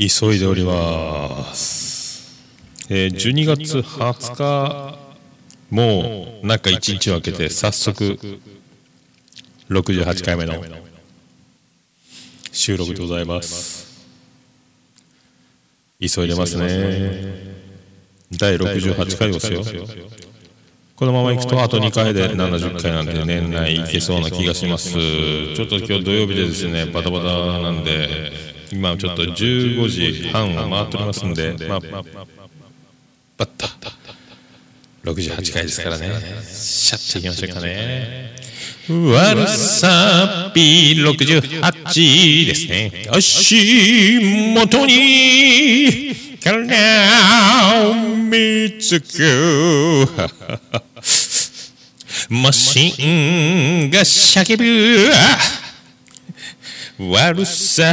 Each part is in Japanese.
急いでおります、えー、12月20日もう中1日を空けて早速68回目の収録でございます。急いでますね。第68回ですよ。このままいくとあと2回で70回なんで年内いけそうな気がします。ちょっと今日土曜日でですねバタバタなんで今ちょっと15時半を回っておりますんでまあバッタ68回ですからねシャッといきましょうかね悪さび68ですね足元にから見つくマシンが叫ぶ悪さ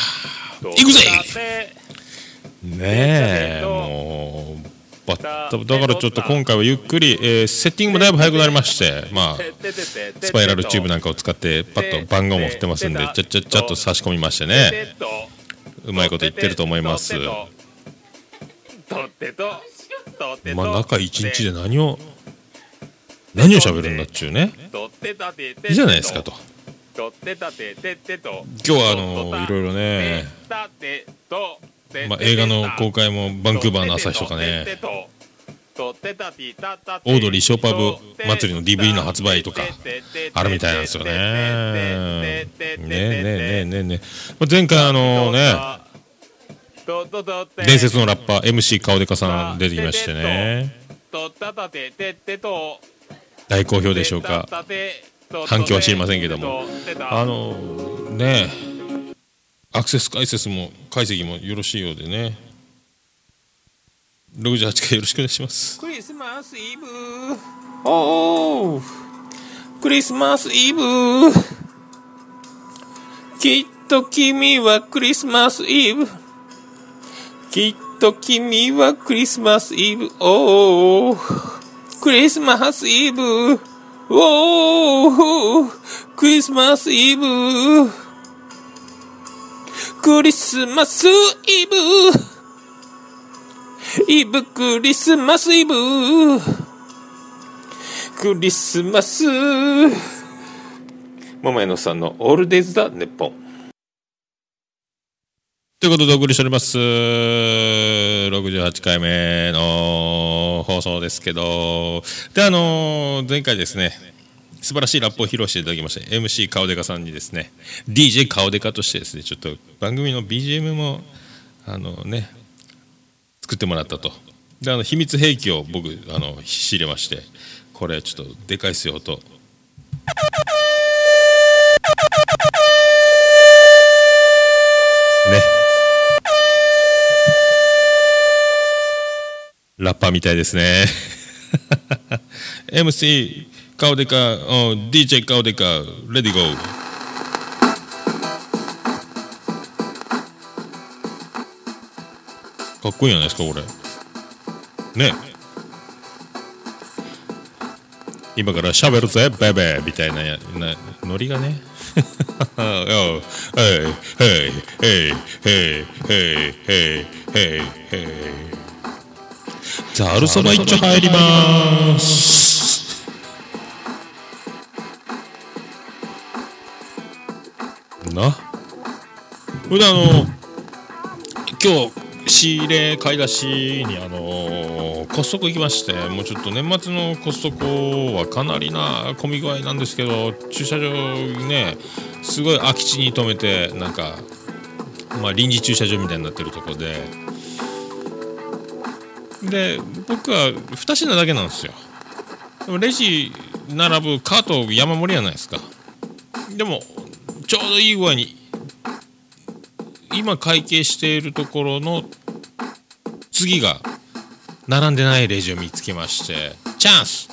行くぜ。ねえもうバッタだからちょっと今回はゆっくり、えーセッティングもだいぶ早くなりましてまあスパイラルチューブなんかを使ってパッと番号も振ってますんでちゃっちゃっちゃっと差し込みましてね。うまいこと言ってると思います。まあ中一日で何を何を喋るんだっちゅうね。いいじゃないですかと今日はあのいろいろね。まあ映画の公開もバンクーバーの朝日とかね。オードリーショーパブ祭りの DVD の発売とかあるみたいなんですよね。ねえねえねえねえねえまあ前回あのね伝説のラッパー MC 顔でかさん出てきましてね大好評でしょうか反響は知りませんけども。あのねえ。アクセス解説も解析もよろしいようでね。68回よろしくお願いします。クリスマスイブ。おおクリスマスイブ。きっと君はクリスマスイブ。きっと君はクリスマスイブ。おおクリスマスイブおおクリスマスイブ。クリスマスイブ。イブクリスマスイブ。クリスマス。桃屋のさんのオールデイズだネッポン。ということでお送りしております。68回目の放送ですけど。であの前回ですね素晴らしいラップを披露していただきまして MC 顔デカさんにですね DJ 顔デカとしてですねちょっと番組の BGM もあのね作ってもらったと。であの秘密兵器を僕あの仕入れましてこれちょっとでかいっすよと。ラッパーみたいですね。MC 顔でか、うん DJ 顔でかレディゴー。かっこいいじゃないですかこれ。ね。今からしゃべるぜベベーみたいなやなノリがね。おう。へいへいへいへいへいへいへいざるそば一丁入ります。な。それであの今日仕入れ買い出しにあのコストコ行きましてもうちょっと年末のコストコはかなりな混み具合なんですけど駐車場ねすごい空き地に止めてなんかまあ臨時駐車場みたいになってるとこでで僕は2品だけなんですよ。でもレジ並ぶカート山盛りじゃないですか。でもちょうどいい具合に今会計しているところの次が並んでないレジを見つけましてチャンス。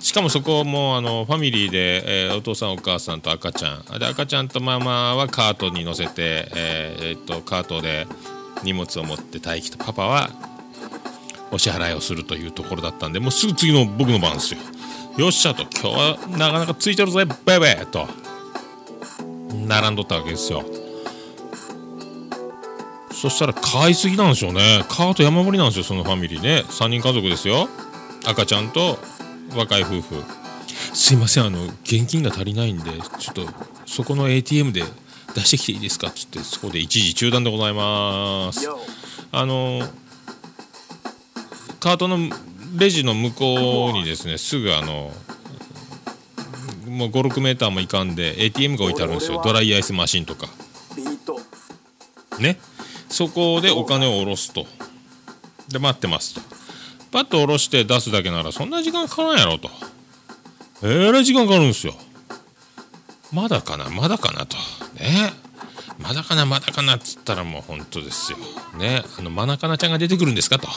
しかもそこもあのファミリーで、えー、お父さんお母さんと赤ちゃん。で赤ちゃんとママはカートに乗せて、えーえー、っとカートで荷物を持って待機とパパはお支払いをするというところだったんでもうすぐ次の僕の番ですよ。よっしゃと。今日はなかなかついてるぜベイベーと。並んどったわけですよ。そしたら買いすぎなんでしょうね。カート山盛りなんですよそのファミリーね。3人家族ですよ。赤ちゃんと若い夫婦。すいませんあの現金が足りないんでちょっとそこの ATM で出してきていいですかっつってそこで一時中断でございます。あのカートのレジの向こうにですねすぐあのもう56メーターもいかんで ATM が置いてあるんですよ。ドライアイスマシンとか。ね。そこでお金を下ろすと。で待ってますと。パッと下ろして出すだけならそんな時間かからんやろと。えらい時間かかるんですよ。まだかなまだかなと。ねまだかなまだかなっつったらもう本当ですよ。ねあのマナカナちゃんが出てくるんですかと。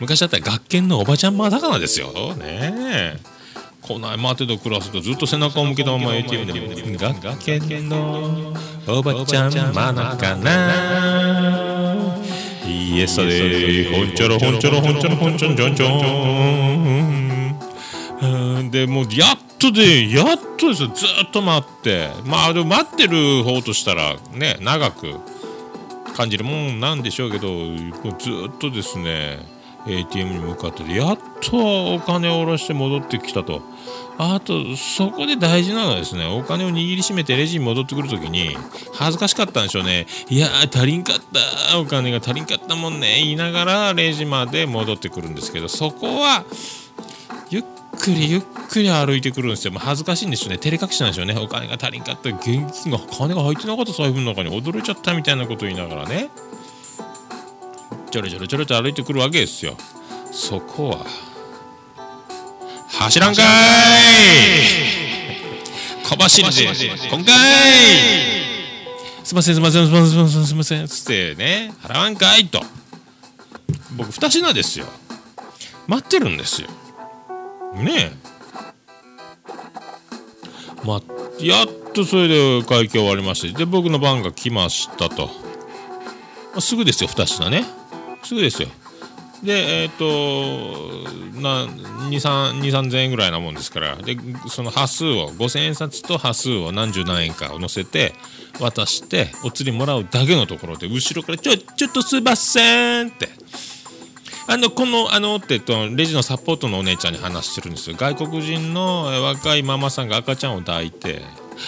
昔だったら学研のおばちゃんまだかなですよ。ね。来ない待てど暮らすとずっと背中を向けたまま ATM で学研のおばちゃんまだかな。イエスでほんちょろほんちょろほんちょろほんちょんちょんちょんでもうやっとでやっとですよ。ずっと待って。まあでも待ってる方としたらね長く感じるもんなんでしょうけどもうずっとですね ATM に向かってやっとお金を下ろして戻ってきたと。あとそこで大事なのはですねお金を握りしめてレジに戻ってくるときに恥ずかしかったんでしょうね。いやー足りんかった。お金が足りんかったもんね。言いながらレジまで戻ってくるんですけどそこはくりゆっくり歩いてくるんですよ。もう恥ずかしいんでしょうね。照れ隠しなんでしょうね。お金が足りんかった。現金が、金が入ってなかった財布の中に驚いちゃったみたいなこと言いながらね。ちょろちょろちょろと歩いてくるわけですよ。そこは、走らんかい小走りで、今回すいませんすいませんすいませんすいませんすいませんつってね、払わんかいと。僕、二品ですよ。待ってるんですよ。ねえ。まあ、やっとそれで会計終わりまして、で、僕の番が来ましたと。まあ、すぐですよ、二品ね。すぐですよ。で、えっ、ー、と、2、3、2、3000円ぐらいなもんですから、で、その端数を、5000円札と端数を何十何円かを乗せて、渡して、お釣りもらうだけのところで、後ろから、ちょ、ちょっとすいませんって。あの、この、あの、ってと、レジのサポートのお姉ちゃんに話してるんですよ。外国人の若いママさんが赤ちゃんを抱いて、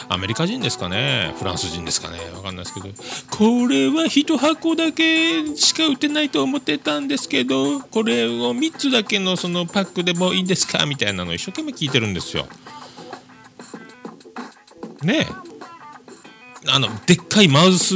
アメリカ人ですかね？フランス人ですかね？わかんないですけど、これは1箱だけしか売ってないと思ってたんですけど、これを3つだけのそのパックでもいいんですか？みたいなのを一生懸命聞いてるんですよ。ねえ。あの、でっかいマウス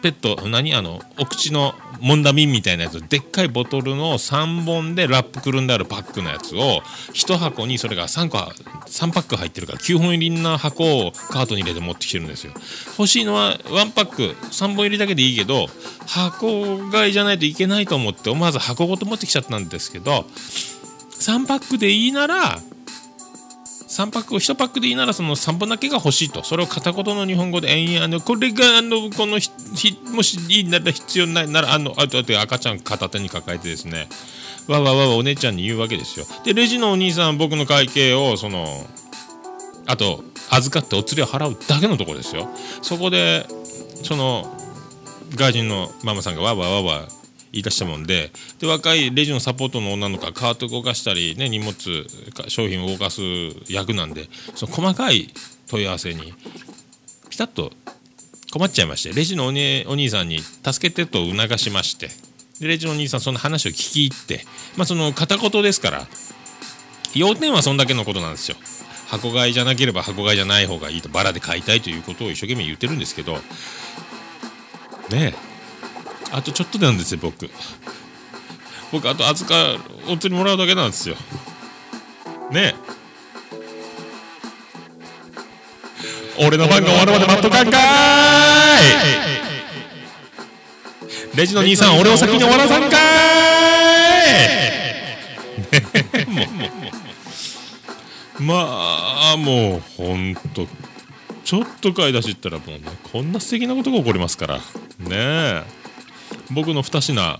ペット、何？あの、お口のモンダミンみたいなやつでっかいボトルの3本でラップくるんであるパックのやつを1箱にそれが3個3パック入ってるから9本入りな箱をカートに入れて持ってきてるんですよ。欲しいのは1パック3本入りだけでいいけど箱買いじゃないといけないと思って思わず箱ごと持ってきちゃったんですけど3パックでいいなら3パックを1パックでいいならその3本だけが欲しいと。それを片言の日本語で延々あのこれがあのこのひもしいいなら必要ないならあのあと赤ちゃん片手に抱えてですね。わわわわお姉ちゃんに言うわけですよ。でレジのお兄さん僕の会計をそのあと預かってお釣りを払うだけのところですよ。そこでその外人のママさんがわわわわ言い出したもんでで若いレジのサポートの女の子がカート動かしたり、ね、荷物商品を動かす役なんでその細かい問い合わせにピタッと困っちゃいましてレジのお,、ね、お兄さんに助けてと促しましてでレジのお兄さんその話を聞き入って、まあ、その片言ですから要点はそんだけのことなんですよ。箱買いじゃなければ箱買いじゃない方がいいとバラで買いたいということを一生懸命言ってるんですけどねえあとちょっとでなんですよ僕。僕あと預かお釣りもらうだけなんですよ。ねえ。俺の番が終わるまで待っとかんかい。レジの兄さん俺を先に終わらさんかい。もう。まあもうほんとちょっと買い出し行ったらもうねこんな素敵なことが起こりますから。ねえ。僕の2品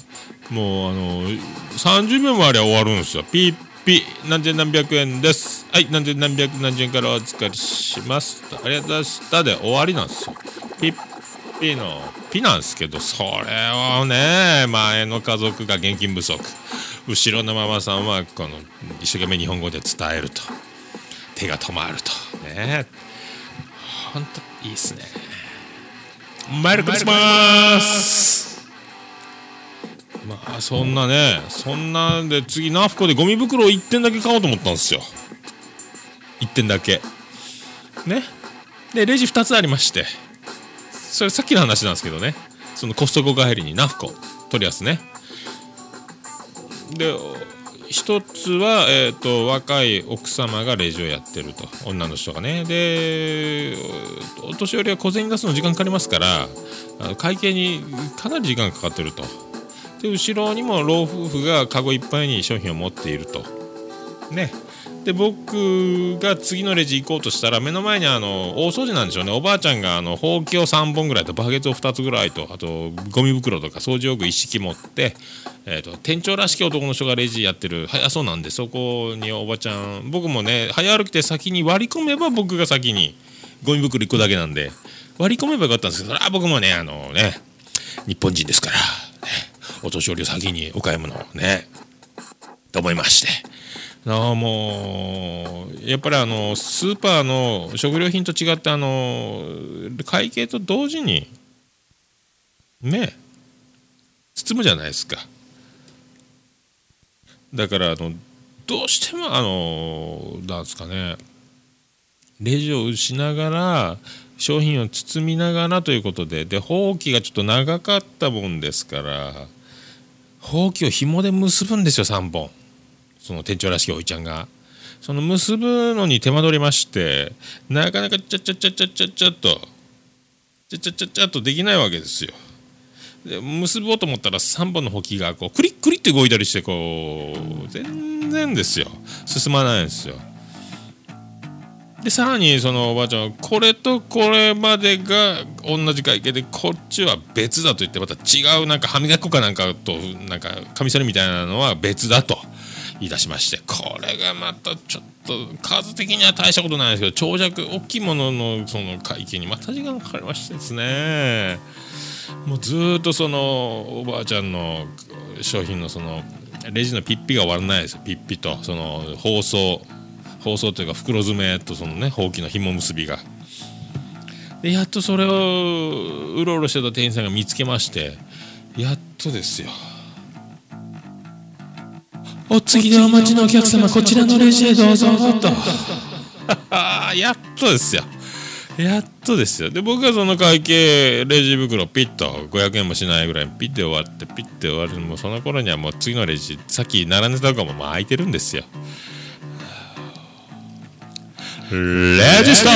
もうあの30秒もありゃ終わるんですよ。ピッピ何千何百円です。はい何千何百何十円からお預かりしますありがとうございました。で終わりなんですよ。ピッピのピなんですけどそれをね前の家族が現金不足。後ろのママさんはこの一生懸命日本語で伝えると。手が止まると。ね。ほんといいっすね。マイルクリスマスまあそんなねそんなんで次ナフコでゴミ袋を1点だけ買おうと思ったんですよ。1点だけ。ね。でレジ2つありまして。それさっきの話なんですけどね。そのコストコ帰りにナフコ取りやすね。で一つは、えーと、若い奥様がレジをやってると。女の人がね。でお年寄りは小銭出すの時間かかりますから会計にかなり時間かかってると。で後ろにも老夫婦がカゴいっぱいに商品を持っていると。ね。で僕が次のレジ行こうとしたら目の前にあの大掃除なんでしょうね。おばあちゃんがあのほうきを3本ぐらいとバケツを2つぐらいとあとゴミ袋とか掃除用具一式持って、えーと、店長らしき男の人がレジやってる早そうなんでそこにおばちゃん僕もね早歩きで先に割り込めば僕が先にゴミ袋1個だけなんで割り込めばよかったんですけどあ僕もねあのね日本人ですから、ね、お年寄り先にお買い物をねと思いまして。あもうやっぱりあのスーパーの食料品と違ってあの会計と同時にね包むじゃないですかだからあのどうしてもあのなんですかねレジをしながら商品を包みながらということででほうきがちょっと長かったもんですからほうきを紐で結ぶんですよ3本。その店長らしきおいちゃんが。その結ぶのに手間取りましてなかなかちゃちゃちゃちゃちゃちゃっとちゃちゃちゃちゃっとできないわけですよ。で結ぼうと思ったら3本の補給がこうクリックリって動いたりしてこう全然ですよ。進まないんですよ。でさらにそのおばあちゃんはこれとこれまでが同じ会計でこっちは別だと言ってまた違うなんか歯磨き粉かなんかとなんかカミソリみたいなのは別だと言い出しましてこれがまたちょっと数的には大したことないですけど長尺大きいもののその会計にまた時間がかかりましてですね。もうずっとそのおばあちゃんの商品のそのレジのピッピが終わらないです。ピッピとその包装。包装というか袋詰めとそのねほうきの紐結びが。でやっとそれをうろうろしてた店員さんが見つけましてやっとですよ。お次でお待ちのお客様こちらのレジへどうぞ。と やっとですよ。やっとですよ。で僕がその会計レジ袋ピッと500円もしないぐらいピッて終わってピッて終わるのもその頃にはもう次のレジさっき並んでたかももう空いてるんですよ。レジスタ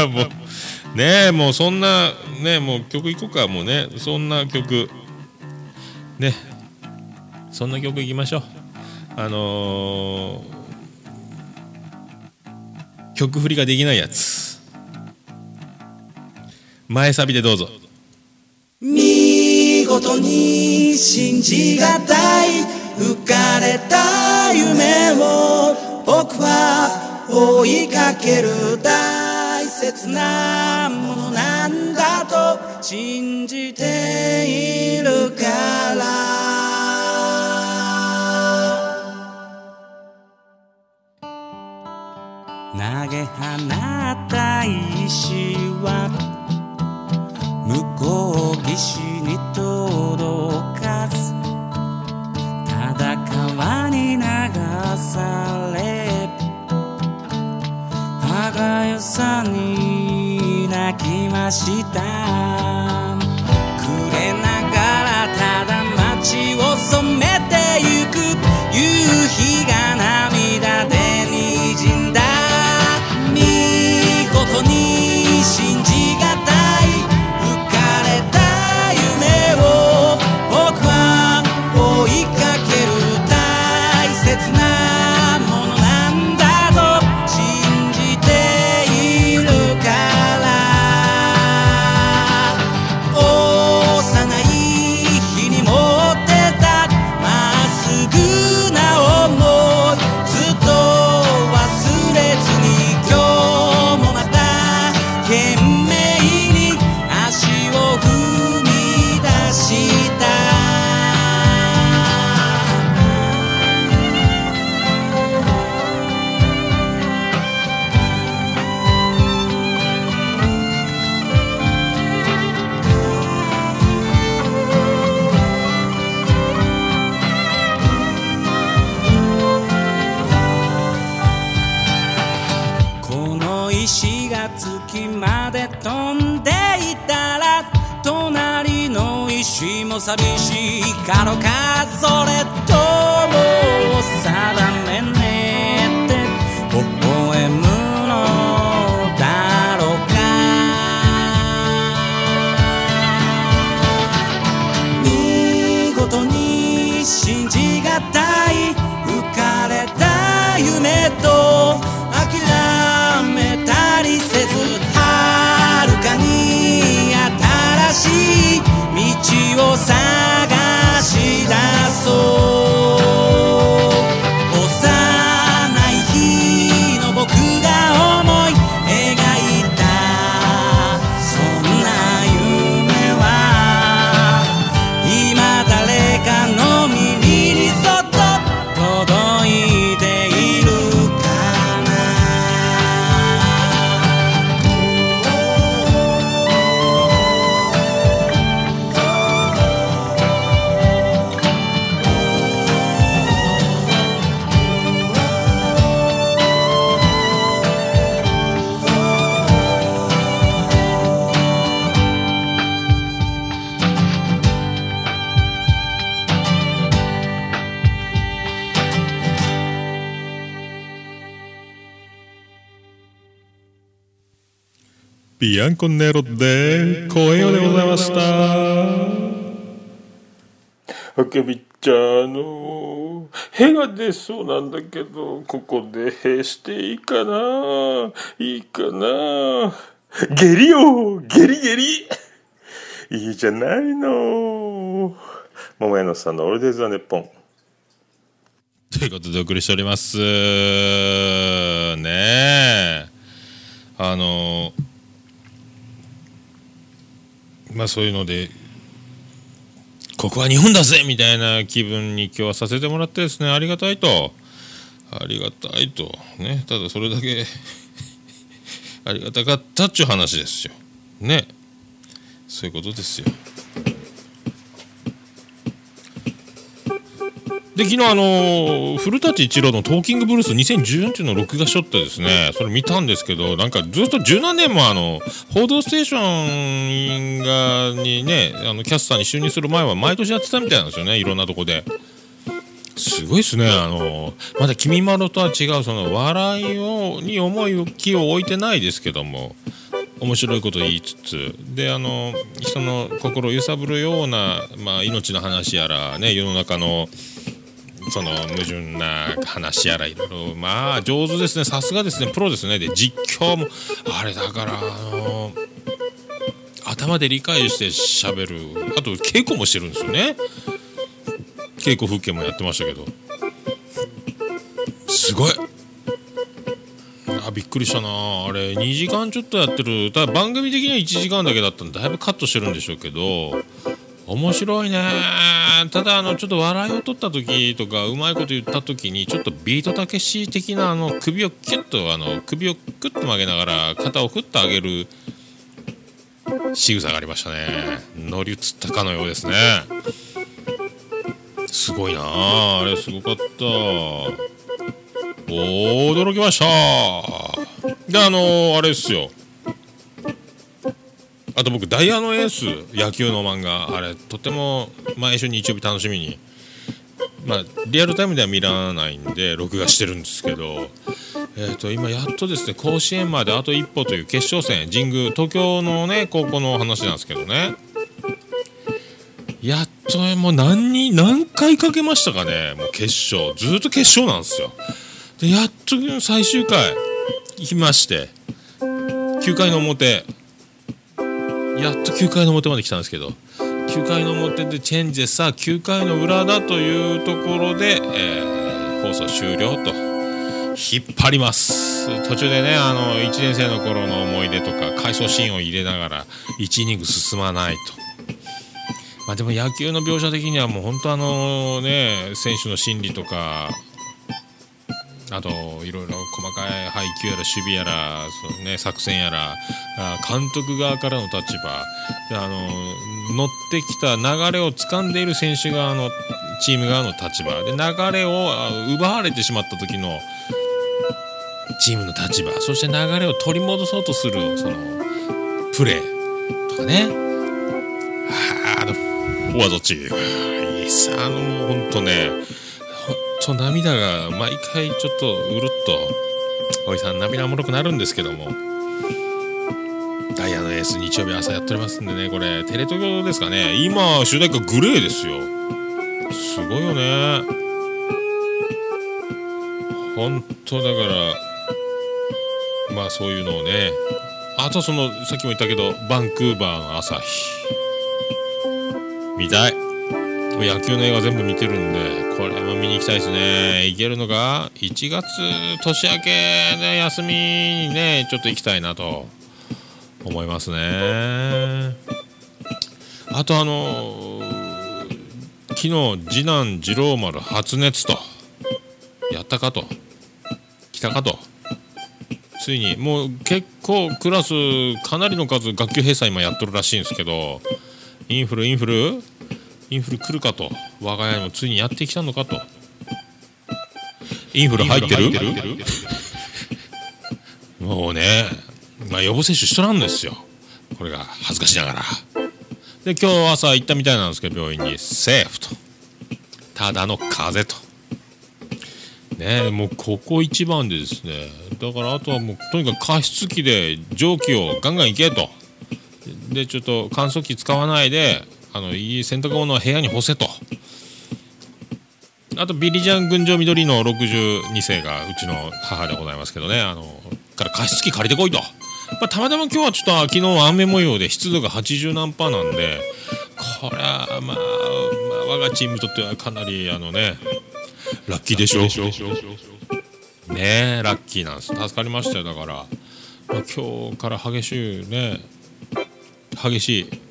ー。もうねえもうそんなねもう曲いこうかもうね。そんな曲。ねそんな曲いきましょう。あのー、曲振りができないやつ。前サビでどうぞ。見事に信じがたい。浮かれた夢を僕は追いかける大切なものなんだと信じているから。投げ放った石は向こう岸にした。came 寂しい。かろかそれとビアンコネロで声よでございました。あけびちゃんあのへが出そうなんだけどここでへしていいかな？いいかな？下痢よ！下痢下痢！いいじゃないの。桃屋のさんのオールデイズ・ザ・ネッポンということでお送りしております。ねえ。あのまあそういうのでここは日本だぜみたいな気分に今日はさせてもらってですね。ありがたいと。ありがたいと。ね。ただそれだけ ありがたかったっちゅう話ですよ。ね。そういうことですよ。で昨日あの古舘一郎の「トーキングブルース2014」っていうのを録画しとってですねそれ見たんですけどなんかずっと十何年もあの「報道ステーションが」にねあのキャスターに就任する前は毎年やってたみたいなんですよねいろんなとこで。すごいですねあのまだ「君まろ」とは違うその笑いをに思いを気を置いてないですけども面白いこと言いつつであの人の心を揺さぶるような、まあ、命の話やらね世の中のその矛盾な話やらいろいろ。まあ上手ですね。さすがですね。プロですね。で実況も。あれだからあの頭で理解して喋る。あと稽古もしてるんですよね。稽古風景もやってましたけど。すごい。あびっくりしたな。あれ2時間ちょっとやってる。ただ番組的には1時間だけだったんでだいぶカットしてるんでしょうけど。面白いね。ただあのちょっと笑いを取った時とかうまいこと言った時にちょっとビートたけし的なあの首をキュッとあの首をクッと曲げながら肩を振ってあげる仕草がありましたね。乗り移ったかのようですね。すごいな。ああれすごかった。驚きました。であのあれですよ。あと僕ダイヤのエース野球の漫画あれとても毎週日曜日楽しみに。まあリアルタイムでは見らないんで録画してるんですけど。えー、と今やっとですね甲子園まであと一歩という決勝戦神宮東京のね高校の話なんですけどね。やっともう何に何回かけましたかねもう決勝。ずっと決勝なんですよ。でやっと最終回行きまして9回の表やっと9回の表まで来たんですけど9回の表でチェンジでさあ9回の裏だというところで、えー放送終了と引っ張ります途中でねあの1年生の頃の思い出とか回想シーンを入れながら1イニング進まないと。まあ、でも野球の描写的にはもう本当あのね選手の心理とかあといろいろ細かい配球やら守備やらそ、ね、作戦やらあ監督側からの立場あの乗ってきた流れを掴んでいる選手側のチーム側の立場で流れを奪われてしまった時のチームの立場そして流れを取り戻そうとするそのプレーとかね。ああのワザチームいいさあのもうほんとねと涙が毎回ちょっとうるっとおじさん涙もろくなるんですけども。ダイヤのエース日曜日朝やっておりますんでねこれテレ東ですかね。今主題歌グレーですよ。すごいよね。本当だからまあそういうのをね。あとそのさっきも言ったけどバンクーバーの朝日。見たい。野球の映画全部見てるんでこれも見に行きたいですね。行けるのが1月年明けの休みにねちょっと行きたいなと思いますね。あとあの昨日次男次郎丸発熱とやったかと来たかとついにもう結構クラスかなりの数学級閉鎖今やっとるらしいんですけどインフルインフル？インフル来るかと我が家にもついにやってきたのかと。インフル入ってる？もうねまあ予防接種しとらんですよ。これが恥ずかしながら。で今日朝行ったみたいなんですけど病院にセーフと。ただの風邪と。ねもうここ一番でですね。だからあとはもうとにかく加湿器で蒸気をガンガンいけと。でちょっと乾燥機使わないであのいい洗濯物は部屋に干せと。あとビリジャン群青緑の62世がうちの母でございますけどね。あのから加湿器借りてこいと、まあ、たまたま今日はちょっと昨日雨模様で湿度が80何パーなんでこれはまあ、まあ、我がチームにとってはかなりあのねラッキーでしょう。ねえラッキーなんです。助かりましたよだから、まあ、今日から激しいね激しい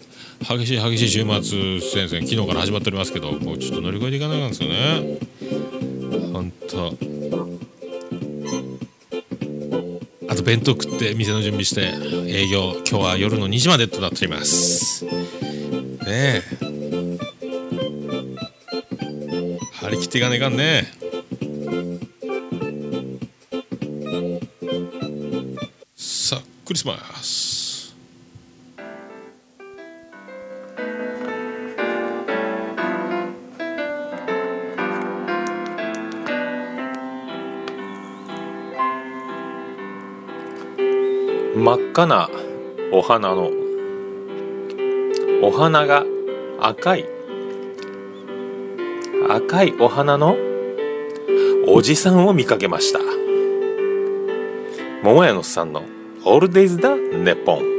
激しい激しい週末戦線昨日から始まっておりますけどもうちょっと乗り越えていかないんですよね。本当あと弁当食って店の準備して営業今日は夜の2時までとなっております。ねえ。張り切っていかないかんね。さあクリスマス。真っ赤なお花のお花が赤い。赤いお花のおじさんを見かけました。桃屋のさんの「オールデイズ・だネポン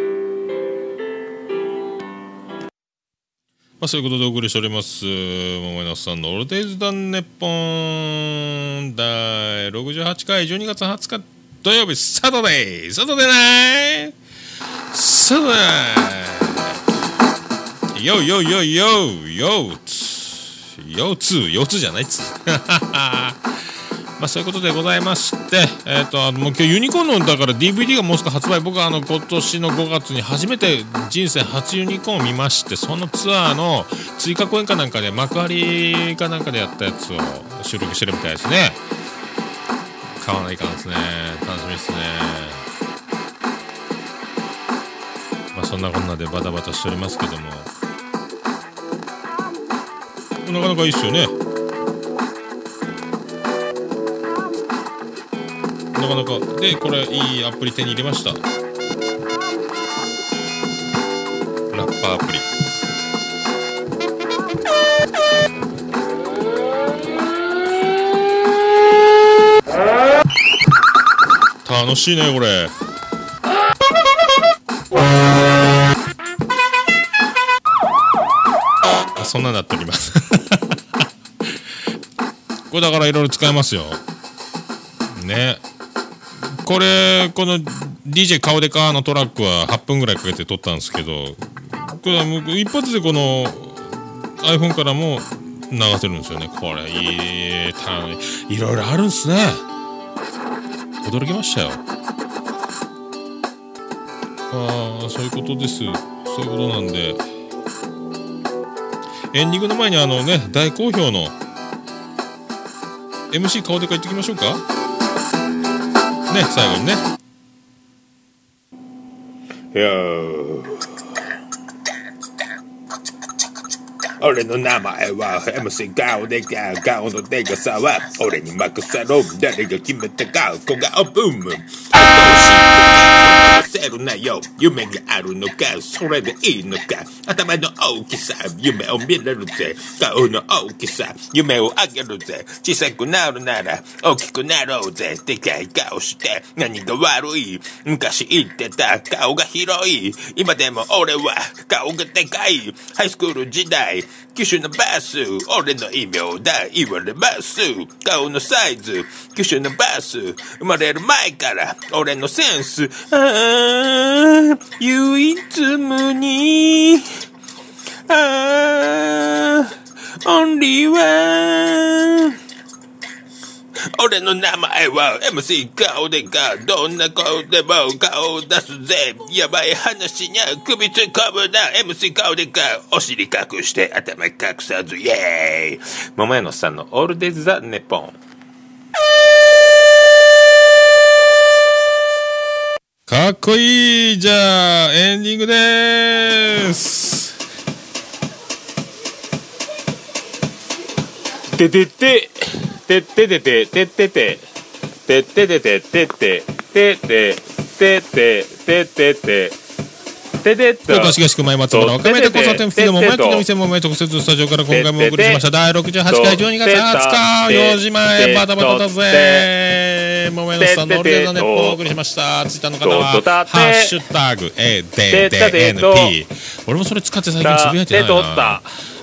まあ、そういうことでお送りしております桃井さんの「オールデイズ・ダンネッポン」第68回12月20日土曜日サタデー。サタデー。ナイサタデー。ヨーヨーヨーヨーヨーツヨーツーヨーツーじゃないっつ まあそういうことでございまして、えっ、と、あのもう今日ユニコーンのだから DVD がもうすぐ発売、僕はあの今年の5月に初めて人生初ユニコーンを見まして、そのツアーの追加公演かなんかで幕張かなんかでやったやつを収録してるみたいですね。買わないかんですね。楽しみですね。まあそんなこんなでバタバタしておりますけども、なかなかいいっすよね。なかなかでこれいいアプリ手に入れましたラッパーアプリ楽しいねこれ。あそんなんなっております。これだからいろいろ使えますよ。ね。これこの DJ 顔でかのトラックは8分ぐらいかけて撮ったんですけどこれはもう一発でこの iPhone からも流せるんですよね。これいいいろいろあるんすね。驚きましたよ。ああそういうことです。そういうことなんで。エンディングの前にあのね大好評の MC 顔でか言ってきましょうか。ね最後にね。いやー俺の名前は MC 顔でか顔のでかさは俺に任せろ誰が決めたか小顔ブームあどうしてせるなよ夢があるのかそれでいいのか頭の大きさ夢を見れるぜ顔の大きさ夢をあげるぜ小さくなるなら大きくなろうぜでかい顔して何が悪い昔言ってた顔が広い今でも俺は顔がでかいハイスクール時代機種のバス俺の異名だ言われます顔のサイズ機種のバス生まれる前から俺のセンスああ唯一無二。ああオンリーワン俺の名前は MC 顔でかどんな顔でも顔を出すぜ。やばい話にゃ首突っ込むな。MC 顔でかお尻隠して頭隠さずイエーイ。桃屋のさんのオールデイズ・ザ・ネポン。かっこいいじゃあエンディングですててててっててててってててってててててててててててててて福岡市東区前松原若宮で交差点付近の桃焼きの店桃屋特設スタジオから今回もお送りしました第68回12月20日4時前バタバタだぜ桃屋のさんのオールデイズ・ネッポンをお送りしました。ツイッターの方は「ハッシュタグ #ADDNP」俺もそれ使って最近つぶやいてないな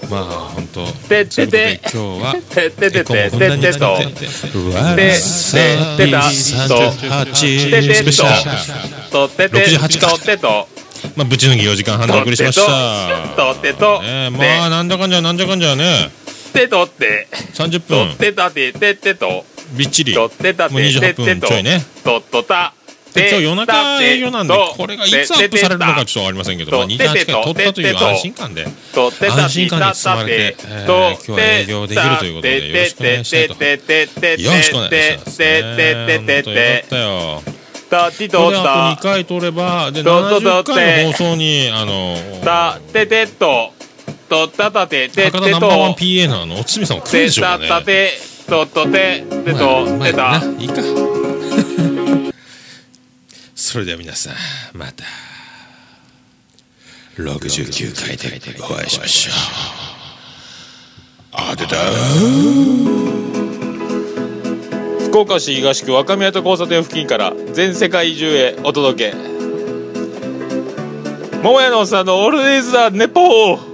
まあ本当てということで今日はてててエコもこんなに使っててうわてさててた38スペシャルとてて68かとてとまあぶち抜き4時間半でお送りしましたとてとえー、まあなんだかんじゃなんじゃかんじゃねてとって30と分ってたてててとびっちり。とってたてもう28ててと。分ちょいね。とっとた。で今日夜中営業なんでこれがいつアップされるのかちょっとわかりませんけど、まあ、28回撮ったという安心感で。とってた安心感に包まれてえー今日は営業できるということでよろしくお願いしたいとよろしくお願いしますね本当よかったよたてことれあと2た回取ればでととと70回の放送にあのたててととったたててて博多ナンバーワンと PA のあのおつみさんも来るでてしょうかねたたてとっとててまあとまあてた。ないいか。それでは皆さんまた69回でお会いしましょう。あ出た。福岡市東区若宮と交差点付近から全世界中へお届け。桃屋のおっさんのオールディーズ・ザ・ネポー